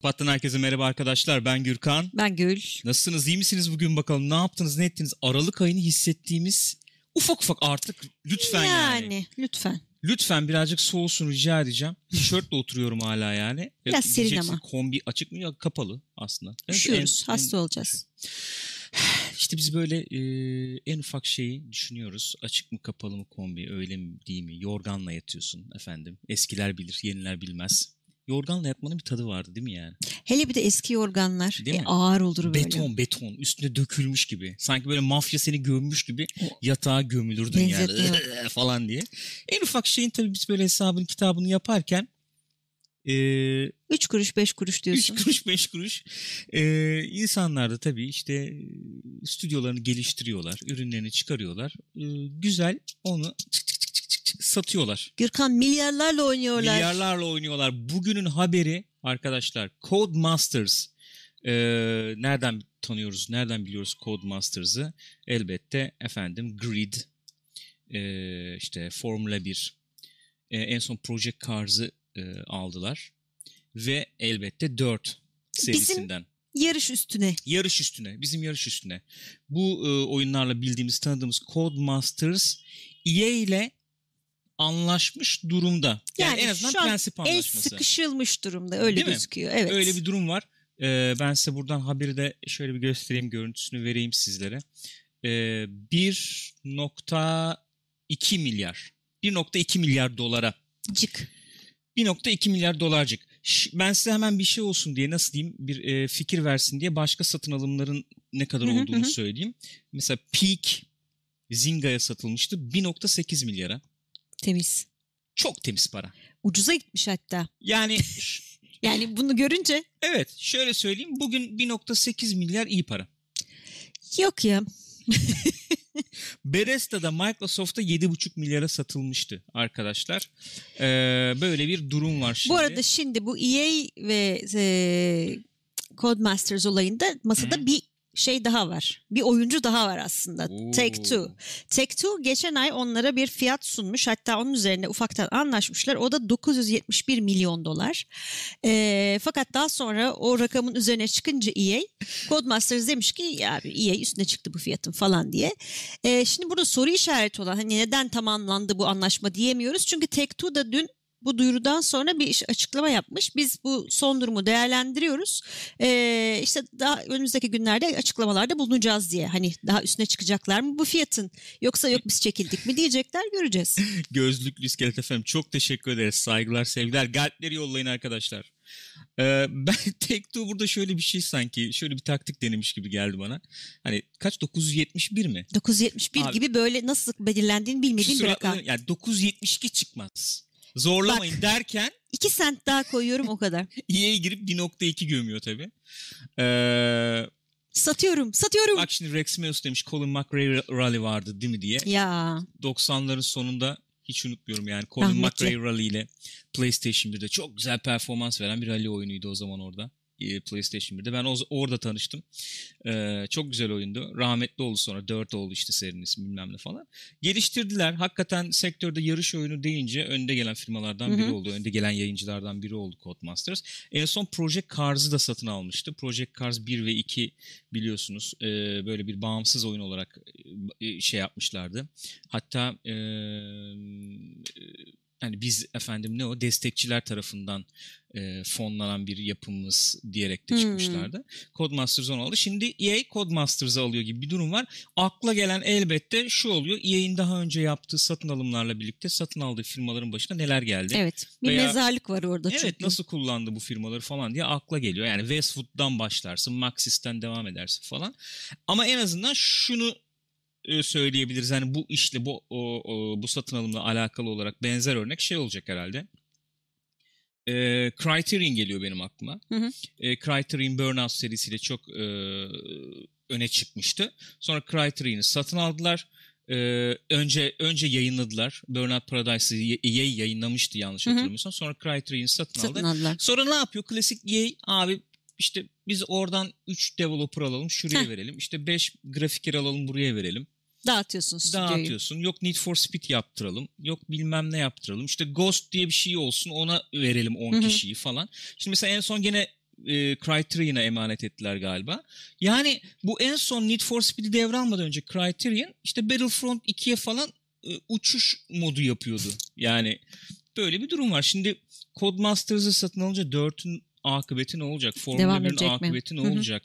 Pattan herkese merhaba arkadaşlar. Ben Gürkan. Ben Gül. Nasılsınız? İyi misiniz bugün bakalım? Ne yaptınız? Ne ettiniz? Aralık ayını hissettiğimiz ufak ufak artık lütfen yani. Yani lütfen. Lütfen birazcık soğusun rica edeceğim. Tişörtle oturuyorum hala yani. Biraz serin Diyeceksin, ama. Kombi açık mı? Ya kapalı aslında. Evet, Üşüyoruz. en- hasta en- olacağız. İşte biz böyle e, en ufak şeyi düşünüyoruz. Açık mı kapalı mı kombi öyle mi değil mi? Yorganla yatıyorsun efendim. Eskiler bilir yeniler bilmez. Yorganla yatmanın bir tadı vardı değil mi yani? Hele bir de eski yorganlar. Değil e, mi? ağır olur böyle. Beton beton üstüne dökülmüş gibi. Sanki böyle mafya seni gömmüş gibi yatağa gömülürdün yani Benzetme falan diye. En ufak şeyin tabii biz böyle hesabını kitabını yaparken e, Üç kuruş beş kuruş 3 diyorsun. kuruş 5 kuruş e, insanlar da tabii işte e, stüdyolarını geliştiriyorlar. Ürünlerini çıkarıyorlar. E, güzel onu tık tık satıyorlar. Gürkan milyarlarla oynuyorlar. Milyarlarla oynuyorlar. Bugünün haberi arkadaşlar Codemasters. Ee, nereden tanıyoruz, nereden biliyoruz Codemasters'ı? Elbette efendim Grid, ee, işte Formula 1, ee, en son Project Cars'ı ee, aldılar. Ve elbette 4 serisinden. Yarış üstüne. Yarış üstüne, bizim yarış üstüne. Bu e, oyunlarla bildiğimiz, tanıdığımız Codemasters EA ile anlaşmış durumda. Yani, Yani en azından şu an prensip El anlaşması. sıkışılmış durumda. Öyle Değil mi? gözüküyor. Evet. Öyle bir durum var. Ee, ben size buradan haberi de şöyle bir göstereyim, görüntüsünü vereyim sizlere. Ee, 1.2 milyar. 1.2 milyar dolara. Cık. 1.2 milyar dolarcık. Ben size hemen bir şey olsun diye nasıl diyeyim bir e, fikir versin diye başka satın alımların ne kadar olduğunu söyleyeyim. Mesela Peak Zinga'ya satılmıştı 1.8 milyara. Temiz. Çok temiz para. Ucuza gitmiş hatta. Yani Yani bunu görünce evet şöyle söyleyeyim bugün 1.8 milyar iyi para. yok ya. Bethesda'da Microsoft'a 7.5 milyara satılmıştı arkadaşlar. Ee, böyle bir durum var şimdi. Bu arada şimdi bu EA ve e, Codemasters olayında masada Hı. bir şey daha var. Bir oyuncu daha var aslında. Oo. Take Two. Take Two geçen ay onlara bir fiyat sunmuş. Hatta onun üzerine ufaktan anlaşmışlar. O da 971 milyon dolar. E, fakat daha sonra o rakamın üzerine çıkınca EA, Codemasters demiş ki ya EA üstüne çıktı bu fiyatın falan diye. E, şimdi burada soru işareti olan hani neden tamamlandı bu anlaşma diyemiyoruz. Çünkü Take Two da dün bu duyurudan sonra bir açıklama yapmış. Biz bu son durumu değerlendiriyoruz. Ee, işte daha önümüzdeki günlerde açıklamalarda bulunacağız diye. Hani daha üstüne çıkacaklar mı bu fiyatın? Yoksa yok biz çekildik mi diyecekler göreceğiz. Gözlüklü iskelet efendim çok teşekkür ederiz. Saygılar sevgiler. Galpleri yollayın arkadaşlar. Ee, ben Take-Two burada şöyle bir şey sanki şöyle bir taktik denemiş gibi geldi bana. Hani kaç 971 mi? 971 Abi- gibi böyle nasıl belirlendiğini bilmediğim bir rakam. Yani 972 çıkmaz. Zorlamayın derken 2 sent daha koyuyorum o kadar. EA girip 1.2 gömüyor tabii. Ee, Satıyorum, satıyorum. bak şimdi Rex Meus demiş Colin McRae Rally vardı değil mi diye. Ya 90'ların sonunda hiç unutmuyorum yani Colin Rahmetli. McRae Rally ile PlayStation 1'de çok güzel performans veren bir rally oyunuydu o zaman orada. E, PlayStation 1'de. Ben o, orada tanıştım. Ee, çok güzel oyundu. Rahmetli oldu sonra. 4 oldu işte serinin ismi bilmem ne falan. Geliştirdiler. Hakikaten sektörde yarış oyunu deyince önde gelen firmalardan biri oldu. Önde gelen yayıncılardan biri oldu Codemasters. En son Project Cars'ı da satın almıştı. Project Cars 1 ve 2 biliyorsunuz e, böyle bir bağımsız oyun olarak e, şey yapmışlardı. Hatta e, yani biz efendim ne o destekçiler tarafından e, fonlanan bir yapımız diyerek de Hmm. çıkmışlardı. Codemasters onu aldı. Şimdi EA Codemasters'ı alıyor gibi bir durum var. Akla gelen elbette şu oluyor. EA'in daha önce yaptığı satın alımlarla birlikte satın aldığı firmaların başına neler geldi? evet bir Veya- mezarlık var orada Evet çünkü. nasıl kullandı bu firmaları falan diye akla geliyor. Yani Westwood'dan başlarsın, Maxis'ten devam edersin falan. Ama en azından şunu söyleyebiliriz. Yani bu işle bu o, o, bu satın alımla alakalı olarak benzer örnek şey olacak herhalde. E, Criterion geliyor benim aklıma. Hı hı. E, Criterion Burnout serisiyle çok e, öne çıkmıştı. Sonra Criterion'ı satın aldılar. E, önce önce yayınladılar. Burnout Paradise'ı EA yayınlamıştı yanlış hatırlamıyorsam. Sonra Criterion'ı satın, Satın aldı. aldılar. Sonra ne yapıyor? Klasik EA abi işte biz oradan 3 developer alalım şuraya Heh. verelim. İşte 5 grafiker alalım buraya verelim. Dağıtıyorsun stüdyoyu. Dağıtıyorsun. Yok Need for Speed yaptıralım. Yok bilmem ne yaptıralım. İşte Ghost diye bir şey olsun ona verelim 10 Hı hı. kişiyi falan. Şimdi mesela en son gene e, Criterion'a emanet ettiler galiba. Yani bu en son Need for Speed'i devralmadan önce Criterion işte Battlefront 2'ye falan e, uçuş modu yapıyordu. Yani böyle bir durum var. Şimdi Codemasters'ı satın alınca 4'ün akıbeti ne olacak? Formula 1'in akıbeti ne olacak?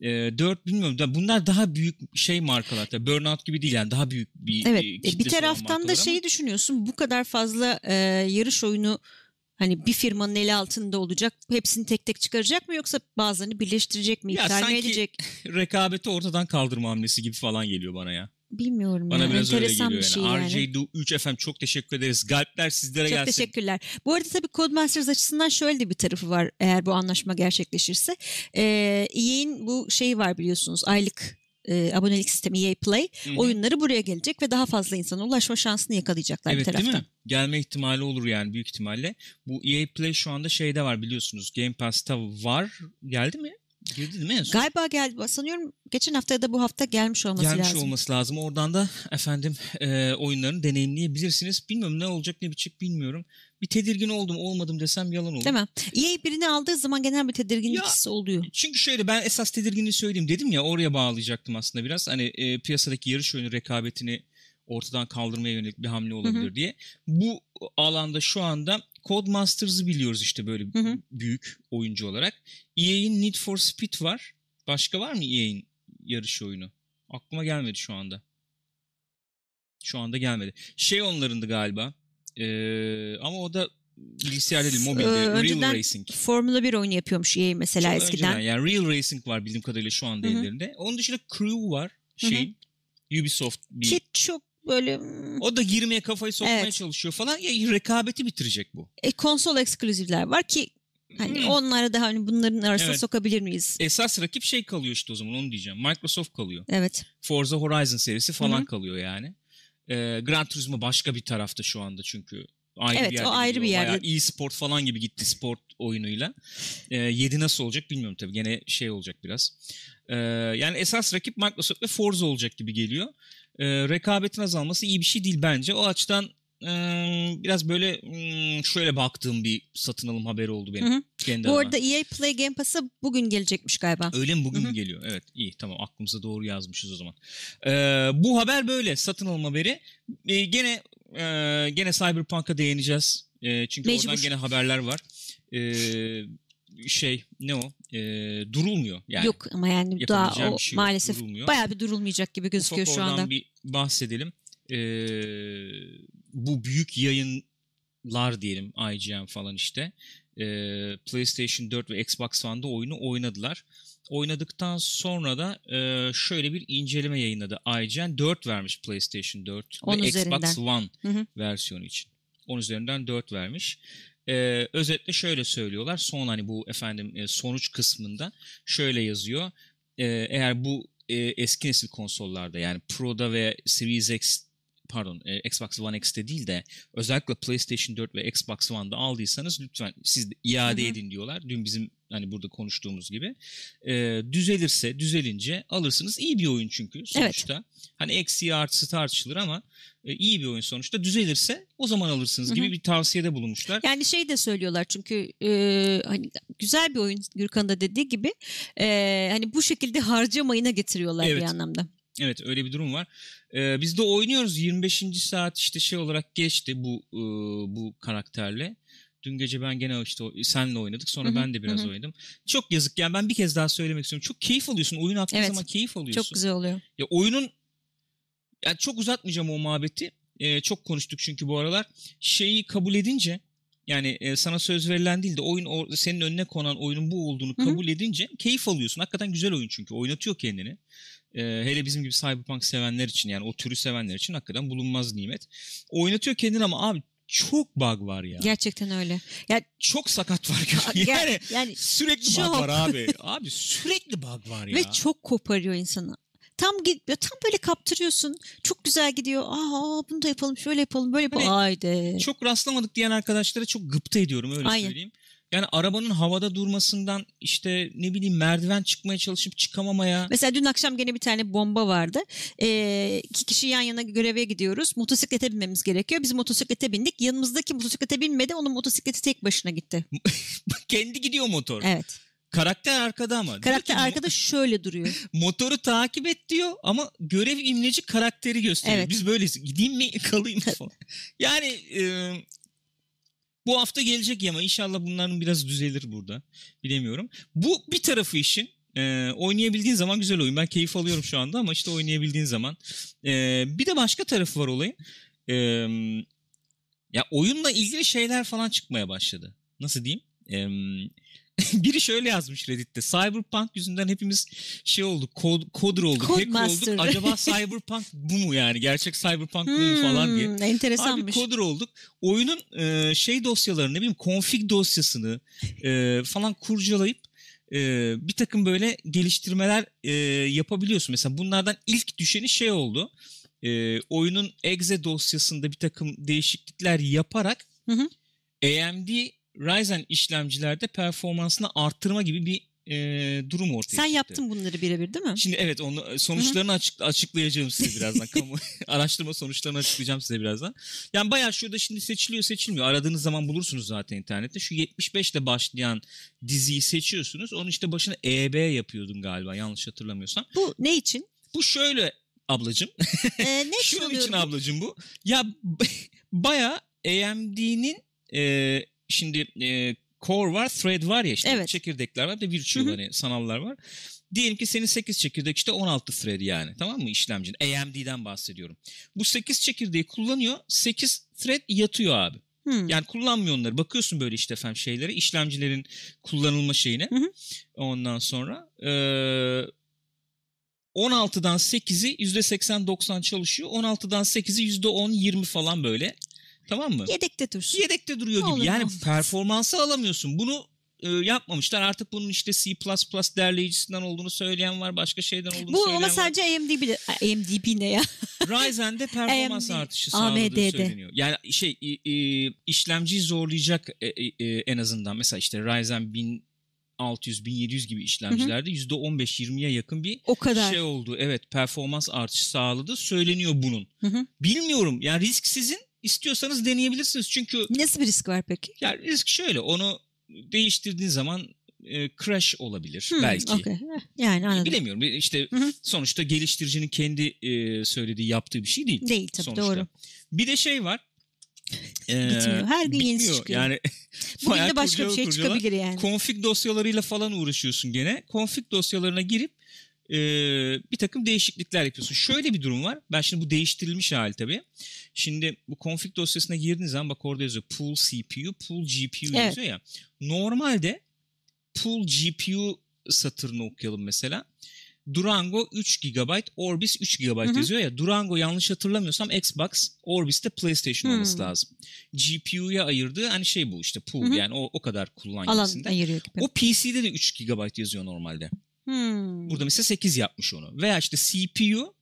E, 4 bilmiyorum. Bunlar daha büyük şey markalar. Tabii Burnout gibi değil yani daha büyük bir Evet. e, bir taraftan da şeyi ama... düşünüyorsun. Bu kadar fazla e, yarış oyunu Hani bir firmanın eli altında olacak. Hepsini tek tek çıkaracak mı yoksa bazılarını birleştirecek mi? İptal mi edecek? rekabeti ortadan kaldırma hamlesi gibi falan geliyor bana ya. Bilmiyorum Bana ya. biraz Enteresan öyle bir geliyor şey yani. yani. RJ3 efendim çok teşekkür ederiz. Galpler sizlere çok gelsin. Çok teşekkürler. Bu arada tabii Codemasters açısından şöyle de bir tarafı var eğer bu anlaşma gerçekleşirse. Ee, EA'in bu şeyi var biliyorsunuz aylık e, abonelik sistemi EA Play Hı-hı. oyunları buraya gelecek ve daha fazla insana ulaşma şansını yakalayacaklar evet, bir taraftan. Değil mi? Gelme ihtimali olur yani büyük ihtimalle. Bu EA Play şu anda şeyde var biliyorsunuz. Game Pass'ta var. Geldi mi? Girdi değil mi en son? Galiba geldi. Sanıyorum geçen hafta ya da bu hafta gelmiş olması gelmiş lazım. Gelmiş olması lazım. Oradan da efendim e, oyunlarını deneyimleyebilirsiniz. Bilmiyorum ne olacak ne bitecek bilmiyorum. Bir tedirgin oldum olmadım desem yalan olur. Değil mi? EA birini aldığı zaman genel bir tedirginlik ya, hissi oluyor. Çünkü şöyle ben esas tedirginliği söyleyeyim dedim ya oraya bağlayacaktım aslında biraz. Hani e, piyasadaki yarış oyunu rekabetini ortadan kaldırmaya yönelik bir hamle olabilir hı hı. diye. Bu alanda şu anda Codemasters'ı biliyoruz işte böyle hı hı. büyük oyuncu olarak. EA'in Need for Speed var. Başka var mı EA'in yarış oyunu? Aklıma gelmedi şu anda. Şu anda gelmedi. Şey onlarındı galiba. Ee, ama o da bilgisayar değil mobilde. Ee, Real Racing. Formula 1 oyunu yapıyormuş EA mesela Çok eskiden. Önceden. Yani Real Racing var bildiğim kadarıyla şu anda Hı-hı. ellerinde. Onun dışında Crew var. Şey Ubisoft bir. Ki çok böyle... O da girmeye kafayı sokmaya evet. çalışıyor falan. Ya rekabeti bitirecek bu. E, konsol ekskluzivler var ki Hani hmm. onlara da hani bunların arasına evet. sokabilir miyiz? Esas rakip şey kalıyor işte o zaman onu diyeceğim. Microsoft kalıyor. Evet. Forza Horizon serisi falan Hı-hı. kalıyor yani. Ee, Gran Turismo başka bir tarafta şu anda çünkü. Ayrı evet bir yerde o ayrı bir yerde. Bayağı e-sport falan gibi gitti sport oyunuyla. Ee, 7 nasıl olacak bilmiyorum tabii. Gene şey olacak biraz. Ee, yani esas rakip Microsoft ve Forza olacak gibi geliyor e, rekabetin azalması iyi bir şey değil bence. O açıdan e, biraz böyle şöyle baktığım bir satın alım haberi oldu benim. Hı hı. Kendi Bu arada EA Play Game Pass'a bugün gelecekmiş galiba. Öyle mi bugün hı hı. mü geliyor? Evet iyi tamam aklımıza doğru yazmışız o zaman. E, bu haber böyle satın alım haberi. E, gene e, gene Cyberpunk'a değineceğiz. E, çünkü Mecbur. oradan gene haberler var. E, şey ne o e, durulmuyor yani. Yok ama yani daha o şey maalesef durulmuyor. bayağı bir durulmayacak gibi gözüküyor Ufak şu anda. bir bahsedelim. E, bu büyük yayınlar diyelim IGN falan işte e, PlayStation 4 ve Xbox One'da oyunu oynadılar. Oynadıktan sonra da e, şöyle bir inceleme yayınladı. IGN 4 vermiş PlayStation 4 On ve üzerinden. Xbox One hı hı. versiyonu için. 10 üzerinden 4 vermiş. Ee, özetle şöyle söylüyorlar. Son hani bu efendim e, sonuç kısmında şöyle yazıyor. Ee, eğer bu e, eski nesil konsollarda yani Pro'da ve Series X pardon e, Xbox One X'te değil de özellikle PlayStation 4 ve Xbox One'da aldıysanız lütfen siz de iade Hı-hı. edin diyorlar. Dün bizim hani burada konuştuğumuz gibi. E, düzelirse düzelince alırsınız. İyi bir oyun çünkü sonuçta. Evet. Hani eksiği artısı tartışılır ama e, iyi bir oyun sonuçta. Düzelirse o zaman alırsınız Hı-hı. gibi bir tavsiyede bulunmuşlar. Yani şey de söylüyorlar çünkü e, hani güzel bir oyun Gürkan da dediği gibi e, hani bu şekilde harcamayına getiriyorlar evet. bir anlamda. Evet öyle bir durum var. Ee, biz de oynuyoruz 25. saat işte şey olarak geçti bu e, bu karakterle. Dün gece ben gene işte senle oynadık. Sonra Hı-hı, ben de biraz hı. oynadım. Çok yazık yani ben bir kez daha söylemek istiyorum. Çok keyif alıyorsun. Oyun aktığın evet, zaman keyif alıyorsun. Çok güzel oluyor. Ya oyunun yani çok uzatmayacağım o muhabbeti. Ee, çok konuştuk çünkü bu aralar. Şeyi kabul edince yani e, sana söz verilen değil de oyun o, senin önüne konan oyunun bu olduğunu kabul Hı-hı. edince keyif alıyorsun. Hakikaten güzel oyun çünkü. Oynatıyor kendini. Ee, hele bizim gibi Cyberpunk sevenler için yani o türü sevenler için hakikaten bulunmaz nimet. Oynatıyor kendini ama abi çok bug var ya. Gerçekten öyle. Ya çok sakat var. Yani, yani sürekli çok. bug var abi. Abi sürekli bug var ya. Ve çok koparıyor insanı. Tam gidiyor, tam böyle kaptırıyorsun. Çok güzel gidiyor. Aa bunu da yapalım, şöyle yapalım, böyle yapalım. Hani, Haydi. Çok rastlamadık diyen arkadaşlara çok gıpta ediyorum öyle Aynen. söyleyeyim. Yani arabanın havada durmasından işte ne bileyim merdiven çıkmaya çalışıp çıkamamaya. Mesela dün akşam gene bir tane bomba vardı. Ee, iki kişi yan yana göreve gidiyoruz. Motosiklete binmemiz gerekiyor. Biz motosiklete bindik. Yanımızdaki motosiklete binmedi. Onun motosikleti tek başına gitti. Kendi gidiyor motor. Evet. Karakter arkada ama. Karakter ki, arkada şöyle duruyor. motoru takip et diyor ama görev imleci karakteri gösteriyor. Evet. Biz böyleyiz. Gideyim mi kalayım mı falan. Yani e, bu hafta gelecek ama inşallah bunların biraz düzelir burada. Bilemiyorum. Bu bir tarafı işin. E, oynayabildiğin zaman güzel oyun. Ben keyif alıyorum şu anda ama işte oynayabildiğin zaman. E, bir de başka tarafı var olayın. E, ya oyunla ilgili şeyler falan çıkmaya başladı. Nasıl diyeyim? E, biri şöyle yazmış Reddit'te. Cyberpunk yüzünden hepimiz şey olduk, kod, coder olduk, hacker Codemaster. olduk. Acaba Cyberpunk bu mu yani? Gerçek Cyberpunk bu mu falan diye. Hmm, Abi enteresanmış. coder olduk. Oyunun e, şey dosyalarını ne bileyim config dosyasını e, falan kurcalayıp e, bir takım böyle geliştirmeler e, yapabiliyorsun. Mesela bunlardan ilk düşeni şey oldu. E, oyunun exe dosyasında bir takım değişiklikler yaparak Hı hı. AMD Ryzen işlemcilerde performansını arttırma gibi bir e, durum ortaya Sen çıktı. yaptın bunları birebir değil mi? Şimdi evet onu sonuçlarını açık, açıklayacağım size birazdan. Kamu araştırma sonuçlarını açıklayacağım size birazdan. Yani bayağı şurada şimdi seçiliyor seçilmiyor. Aradığınız zaman bulursunuz zaten internette. Şu 75 ile başlayan diziyi seçiyorsunuz. Onun işte başına EB yapıyordun galiba yanlış hatırlamıyorsam. Bu ne için? Bu şöyle ablacım. Ee, ne için Şunun için ablacım bu. Ya bayağı AMD'nin e, şimdi e, core var, thread var ya işte Evet. çekirdekler var bir de virtual hani sanallar var. Diyelim ki senin 8 çekirdek işte 16 thread yani tamam mı işlemcin? AMD'den bahsediyorum. Bu 8 çekirdeği kullanıyor 8 thread yatıyor abi. Hmm. Yani kullanmıyor onları. Bakıyorsun böyle işte efendim şeylere işlemcilerin kullanılma şeyine. Hı hı. Ondan sonra e, 16'dan 8'i %80-90 çalışıyor. 16'dan 8'i %10-20 falan böyle. Tamam mı? Yedekte dursun. Yedekte duruyor Ne gibi. olur yani performansı alamıyorsun. Bunu e, yapmamışlar. Artık bunun işte C++ derleyicisinden olduğunu söyleyen var. Başka şeyden olduğunu Bu söyleyen ama var. sadece AMD bilir. Ay, AMD ne ya? Ryzen'de performans AMD, artışı sağladığı söyleniyor. Yani şey e, e, işlemciyi zorlayacak e, e, en azından. Mesela işte Ryzen 1600 1700 gibi işlemcilerde %15-20'ye yakın bir O kadar. şey oldu. Evet performans artışı sağladı. Söyleniyor bunun. Hı hı. Bilmiyorum. Yani risk sizin. İstiyorsanız deneyebilirsiniz. Çünkü Nasıl bir risk var peki? yani risk şöyle. Onu değiştirdiğin zaman e, crash olabilir Hmm, belki. okey. Heh, Yani anladım. Bilemiyorum. İşte Hı hı. sonuçta geliştiricinin kendi e, söylediği yaptığı bir şey değil. Değil tabii sonuçta. doğru. Bir de şey var. Ee, Bitmiyor. Her gün yenisi çıkıyor. Yani Bugün de başka bir şey kurcala çıkabilir yani. Config dosyalarıyla falan uğraşıyorsun gene. Config dosyalarına girip e, bir takım değişiklikler yapıyorsun. Şöyle bir durum var. Ben şimdi bu değiştirilmiş hali tabii. Şimdi bu config dosyasına girdiğiniz zaman bak orada yazıyor pool CPU, pool GPU Evet. yazıyor ya. Normalde pool GPU satırını okuyalım mesela. Durango 3 GB, Orbis 3 GB Hı hı. yazıyor ya. Durango yanlış hatırlamıyorsam Xbox, Orbis de PlayStation Hmm. olması lazım. GPU'ya ayırdığı hani şey bu işte pool Hı hı. yani o, o kadar kullan Alan ayırıyor gibi. O PC'de de 3 GB yazıyor normalde. Hmm. Burada mesela 8 yapmış onu. Veya işte CPU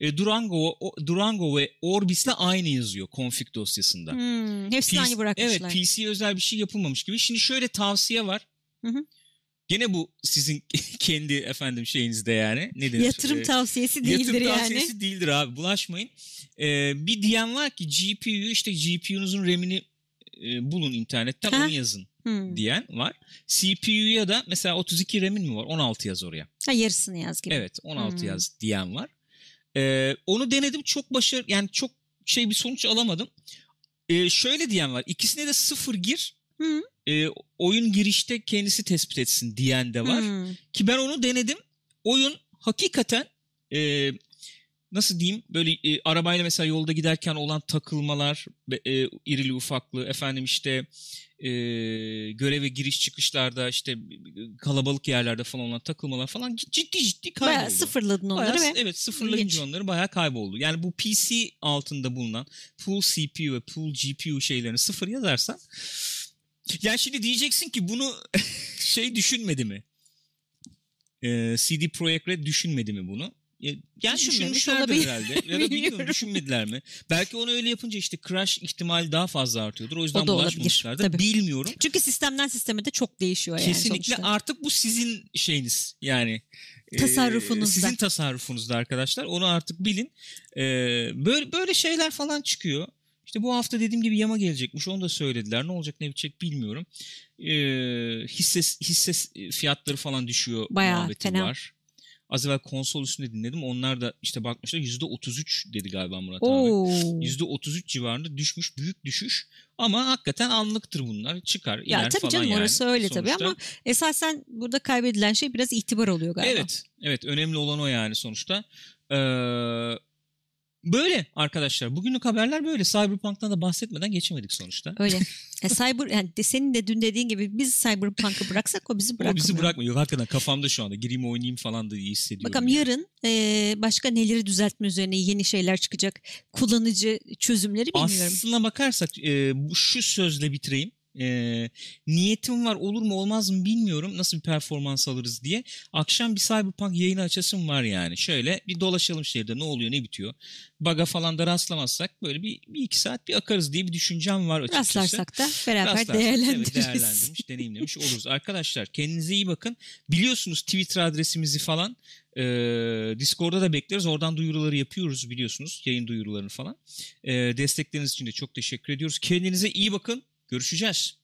e, Durango, o, Durango ve Orbis'le aynı yazıyor config dosyasında. Hmm. Hepsini PC aynı bırakmışlar. Evet PC özel bir şey yapılmamış gibi. Şimdi şöyle tavsiye var. Hı hı. Gene bu sizin kendi efendim şeyinizde yani. Ne denir? Yatırım Ee, tavsiyesi değildir Yatırım yani. tavsiyesi değildir abi bulaşmayın. Ee, bir diyen var ki GPU'yu işte GPU'nuzun RAM'ini e, bulun internetten Ha. onu yazın Hmm. diyen var. CPU'ya da mesela 32 RAM'in mi var? 16 yaz oraya. Ha, yarısını yaz gibi. Evet 16 Hmm. yaz diyen var. Ee, onu denedim çok başarı yani çok şey bir sonuç alamadım. Ee, şöyle diyen var ikisine de sıfır gir Hı. e, oyun girişte kendisi tespit etsin diyen de var. Hmm. Ki ben onu denedim. Oyun hakikaten e, nasıl diyeyim böyle e, arabayla mesela yolda giderken olan takılmalar e, irili ufaklı efendim işte e, göreve giriş çıkışlarda işte kalabalık yerlerde falan olan takılmalar falan ciddi ciddi kayboldu. Bayağı sıfırladın onları Bayağı, ve evet sıfırlayınca onları bayağı kayboldu. Yani bu PC altında bulunan pool CPU ve pool GPU şeylerini sıfır yazarsan yani şimdi diyeceksin ki bunu şey düşünmedi mi? Ee, CD Projekt Red düşünmedi mi bunu? E, Yani düşünmüşlerdir herhalde. Ya da bilmiyorum düşünmediler mi? Belki onu öyle yapınca işte crash ihtimali daha fazla artıyordur. O yüzden O da olabilir, bulaşmamışlardır. tabii. Bilmiyorum. çünkü sistemden sisteme de çok değişiyor yani Kesinlikle artık bu sizin şeyiniz yani. e, Tasarrufunuzda. sizin tasarrufunuzda arkadaşlar. Onu artık bilin. E, böyle böyle şeyler falan çıkıyor. İşte bu hafta dediğim gibi yama gelecekmiş. Onu da söylediler. Ne olacak ne bitecek bilmiyorum. Ee, hisse, hisse fiyatları falan düşüyor Bayağı fena. var. Az evvel konsol üstünde dinledim. Onlar da işte bakmışlar %33 dedi galiba Murat abi. Oo. %33 civarında düşmüş. Büyük düşüş. Ama hakikaten anlıktır bunlar. Çıkar, iner Ya tabii falan canım yani. orası öyle tabii Sonuçta- ama esasen burada kaybedilen şey biraz itibar oluyor galiba. Evet. Evet. Önemli olan o yani sonuçta. Ee, böyle arkadaşlar. Bugünlük haberler böyle. Cyberpunk'tan da bahsetmeden geçemedik sonuçta. Öyle. E, cyber yani de senin de dün dediğin gibi biz Cyberpunk'ı bıraksak o bizi O bırakmıyor. bizi bırakmıyor. Yok, Hakikaten kafamda şu anda. Gireyim oynayayım falan da iyi hissediyorum. Bakalım yani. yarın e, başka neleri düzeltme üzerine yeni şeyler çıkacak. Kullanıcı çözümleri bilmiyorum. Aslına bakarsak e, bu şu sözle bitireyim. E, niyetim var olur mu olmaz mı bilmiyorum. Nasıl bir performans alırız diye. Akşam bir Cyberpunk yayını açasım var yani. Şöyle bir dolaşalım şehirde ne oluyor ne bitiyor. Baga falan da rastlamazsak böyle bir, bir iki saat bir akarız diye bir düşüncem var açıkçası. Rastlarsak da beraber Rastlarsak, evet, değerlendiririz. değerlendirmiş, deneyimlemiş oluruz. Arkadaşlar kendinize iyi bakın. Biliyorsunuz Twitter adresimizi falan. Ee, Discord'da da bekleriz. Oradan duyuruları yapıyoruz biliyorsunuz. Yayın duyurularını falan. Ee, destekleriniz için de çok teşekkür ediyoruz. Kendinize iyi bakın. Görüşeceğiz.